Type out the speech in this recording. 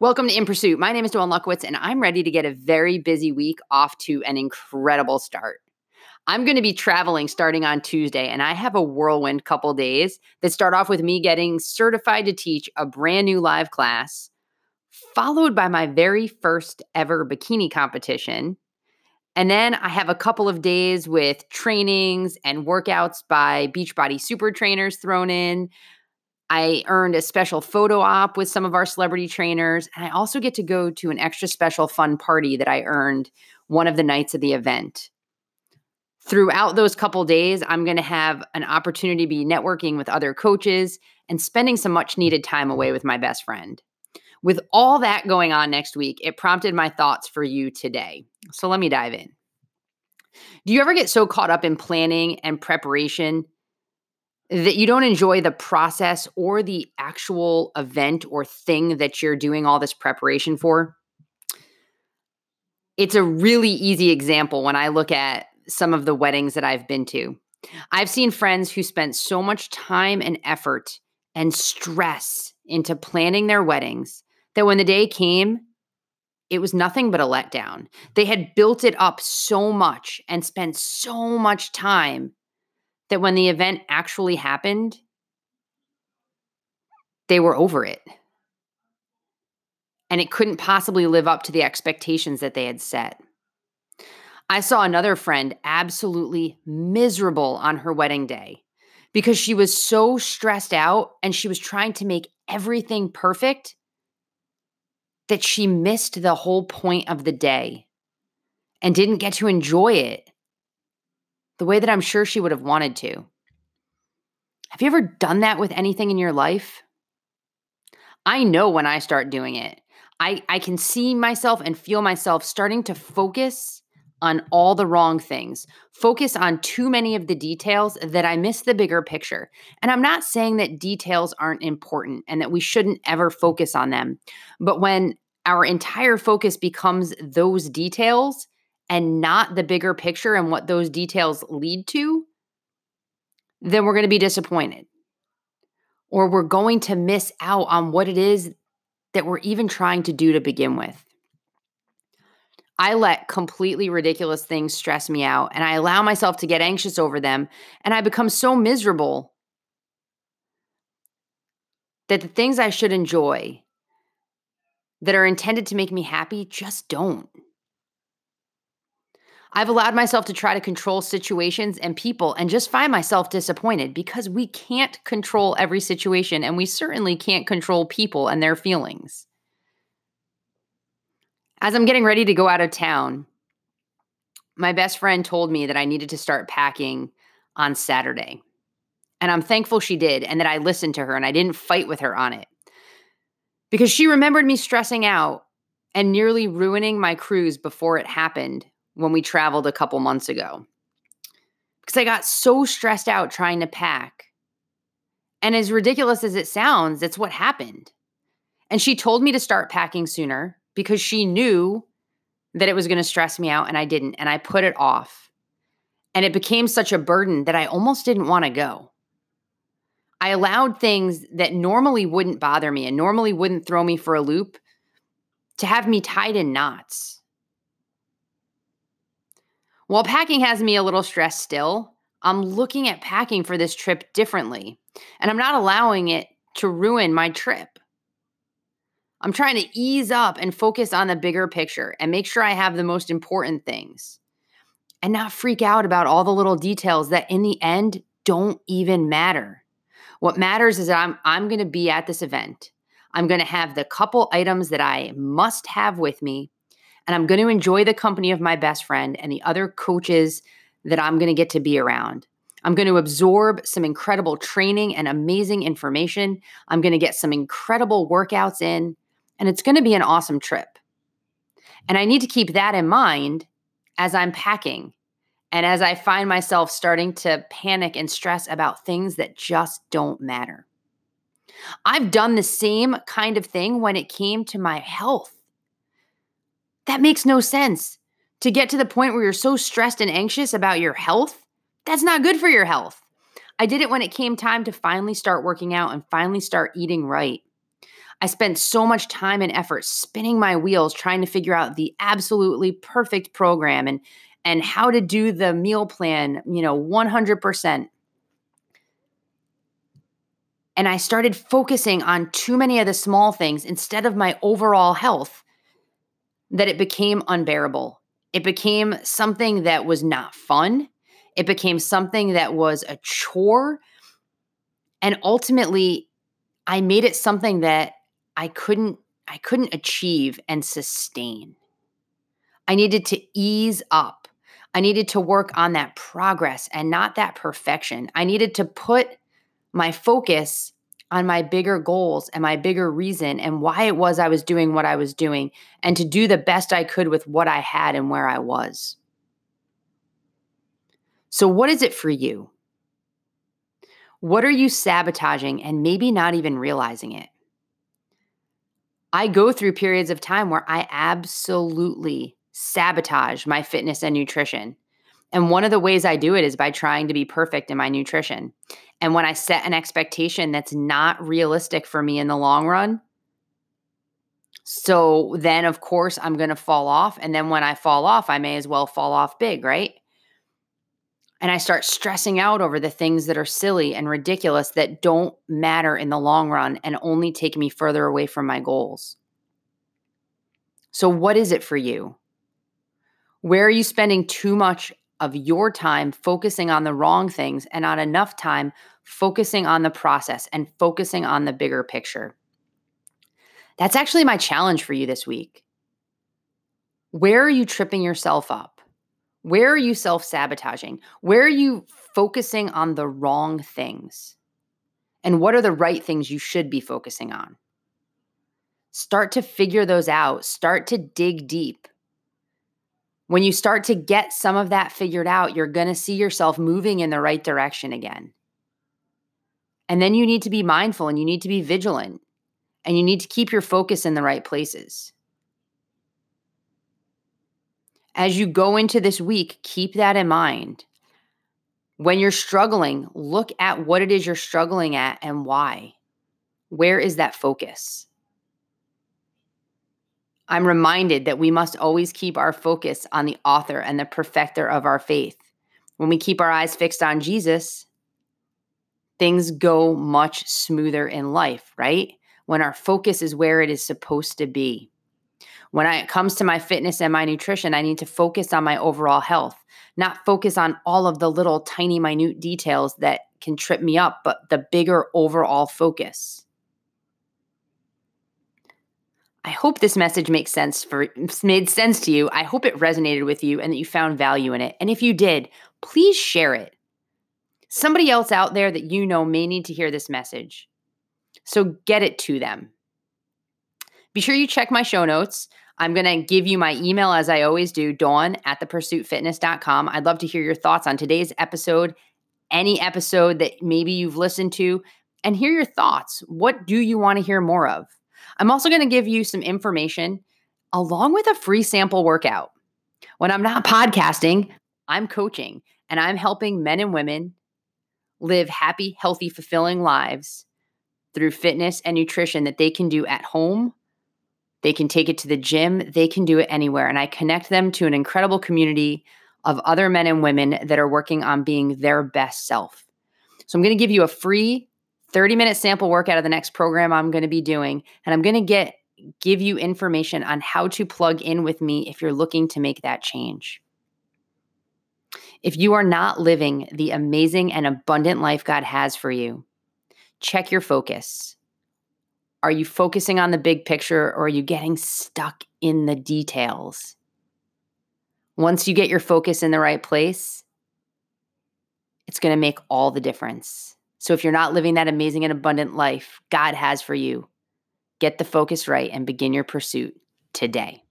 Welcome to In Pursuit. My name is Dawn Luckowitz, and I'm ready to get a very busy week off to an incredible start. I'm going to be traveling starting on Tuesday, and I have a whirlwind couple days that start off with me getting certified to teach a brand new live class, followed by my very first ever bikini competition. And then I have a couple of days with trainings and workouts by Beachbody super trainers thrown in, I earned a special photo op with some of our celebrity trainers. And I also get to go to an extra special fun party that I earned one of the nights of the event. Throughout those couple days, I'm going to have an opportunity to be networking with other coaches and spending some much needed time away with my best friend. With all that going on next week, it prompted my thoughts for you today. So let me dive in. Do you ever get so caught up in planning and preparation that you don't enjoy the process or the actual event or thing that you're doing all this preparation for. It's a really easy example when I look at some of the weddings that I've been to. I've seen friends who spent so much time and effort and stress into planning their weddings that when the day came, it was nothing but a letdown. They had built it up so much and spent so much time that when the event actually happened, they were over it. And it couldn't possibly live up to the expectations that they had set. I saw another friend absolutely miserable on her wedding day because she was so stressed out and she was trying to make everything perfect that she missed the whole point of the day and didn't get to enjoy it the way that I'm sure she would have wanted to. Have you ever done that with anything in your life? I know when I start doing it, I, I can see myself and feel myself starting to focus on all the wrong things, focus on too many of the details that I miss the bigger picture. And I'm not saying that details aren't important and that we shouldn't ever focus on them. But when our entire focus becomes those details, and not the bigger picture and what those details lead to, then we're going to be disappointed. Or we're going to miss out on what it is that we're even trying to do to begin with. I let completely ridiculous things stress me out and I allow myself to get anxious over them and I become so miserable that the things I should enjoy that are intended to make me happy just don't. I've allowed myself to try to control situations and people and just find myself disappointed because we can't control every situation and we certainly can't control people and their feelings. As I'm getting ready to go out of town, my best friend told me that I needed to start packing on Saturday. And I'm thankful she did and that I listened to her and I didn't fight with her on it. Because she remembered me stressing out and nearly ruining my cruise before it happened when we traveled a couple months ago because I got so stressed out trying to pack. And as ridiculous as it sounds, that's what happened. And she told me to start packing sooner because she knew that it was going to stress me out and I didn't. And I put it off. And it became such a burden that I almost didn't want to go. I allowed things that normally wouldn't bother me and normally wouldn't throw me for a loop to have me tied in knots. While packing has me a little stressed still, I'm looking at packing for this trip differently, and I'm not allowing it to ruin my trip. I'm trying to ease up and focus on the bigger picture and make sure I have the most important things and not freak out about all the little details that in the end don't even matter. What matters is that I'm I'm going to be at this event. I'm going to have the couple items that I must have with me and I'm going to enjoy the company of my best friend and the other coaches that I'm going to get to be around. I'm going to absorb some incredible training and amazing information. I'm going to get some incredible workouts in, and it's going to be an awesome trip. And I need to keep that in mind as I'm packing and as I find myself starting to panic and stress about things that just don't matter. I've done the same kind of thing when it came to my health. That makes no sense. To get to the point where you're so stressed and anxious about your health, that's not good for your health. I did it when it came time to finally start working out and finally start eating right. I spent so much time and effort spinning my wheels trying to figure out the absolutely perfect program and and how to do the meal plan, you know, 100%. And I started focusing on too many of the small things instead of my overall health that it became unbearable. It became something that was not fun. It became something that was a chore. And ultimately, I made it something that I couldn't I couldn't achieve and sustain. I needed to ease up. I needed to work on that progress and not that perfection. I needed to put my focus on my bigger goals and my bigger reason and why it was I was doing what I was doing and to do the best I could with what I had and where I was. So, what is it for you? What are you sabotaging and maybe not even realizing it? I go through periods of time where I absolutely sabotage my fitness and nutrition. And one of the ways I do it is by trying to be perfect in my nutrition. And when I set an expectation that's not realistic for me in the long run, so then of course I'm going to fall off. And then when I fall off, I may as well fall off big, right? And I start stressing out over the things that are silly and ridiculous that don't matter in the long run and only take me further away from my goals. So, what is it for you? Where are you spending too much of your time focusing on the wrong things and not enough time focusing on the process and focusing on the bigger picture? That's actually my challenge for you this week. Where are you tripping yourself up? Where are you self sabotaging? Where are you focusing on the wrong things? And what are the right things you should be focusing on? Start to figure those out. Start to dig deep. When you start to get some of that figured out, you're going to see yourself moving in the right direction again. And then you need to be mindful and you need to be vigilant and you need to keep your focus in the right places. As you go into this week, keep that in mind. When you're struggling, look at what it is you're struggling at and why. Where is that focus? I'm reminded that we must always keep our focus on the author and the perfecter of our faith. When we keep our eyes fixed on Jesus, things go much smoother in life, right? When our focus is where it is supposed to be. When it comes to my fitness and my nutrition, I need to focus on my overall health, not focus on all of the little tiny, minute details that can trip me up, but the bigger overall focus. I hope this message makes sense for made sense to you. I hope it resonated with you and that you found value in it. And if you did, please share it. Somebody else out there that you know may need to hear this message. So get it to them. Be sure you check my show notes. I'm going to give you my email as I always do, dawn at thepursuitfitness.com. I'd love to hear your thoughts on today's episode, any episode that maybe you've listened to, and hear your thoughts. What do you want to hear more of? I'm also going to give you some information along with a free sample workout. When I'm not podcasting, I'm coaching and I'm helping men and women live happy, healthy, fulfilling lives through fitness and nutrition that they can do at home. They can take it to the gym, they can do it anywhere. And I connect them to an incredible community of other men and women that are working on being their best self. So I'm going to give you a free 30 minute sample workout of the next program I'm going to be doing. And I'm going to get give you information on how to plug in with me if you're looking to make that change. If you are not living the amazing and abundant life God has for you, check your focus. Are you focusing on the big picture or are you getting stuck in the details? Once you get your focus in the right place, it's going to make all the difference. So if you're not living that amazing and abundant life God has for you, get the focus right and begin your pursuit today.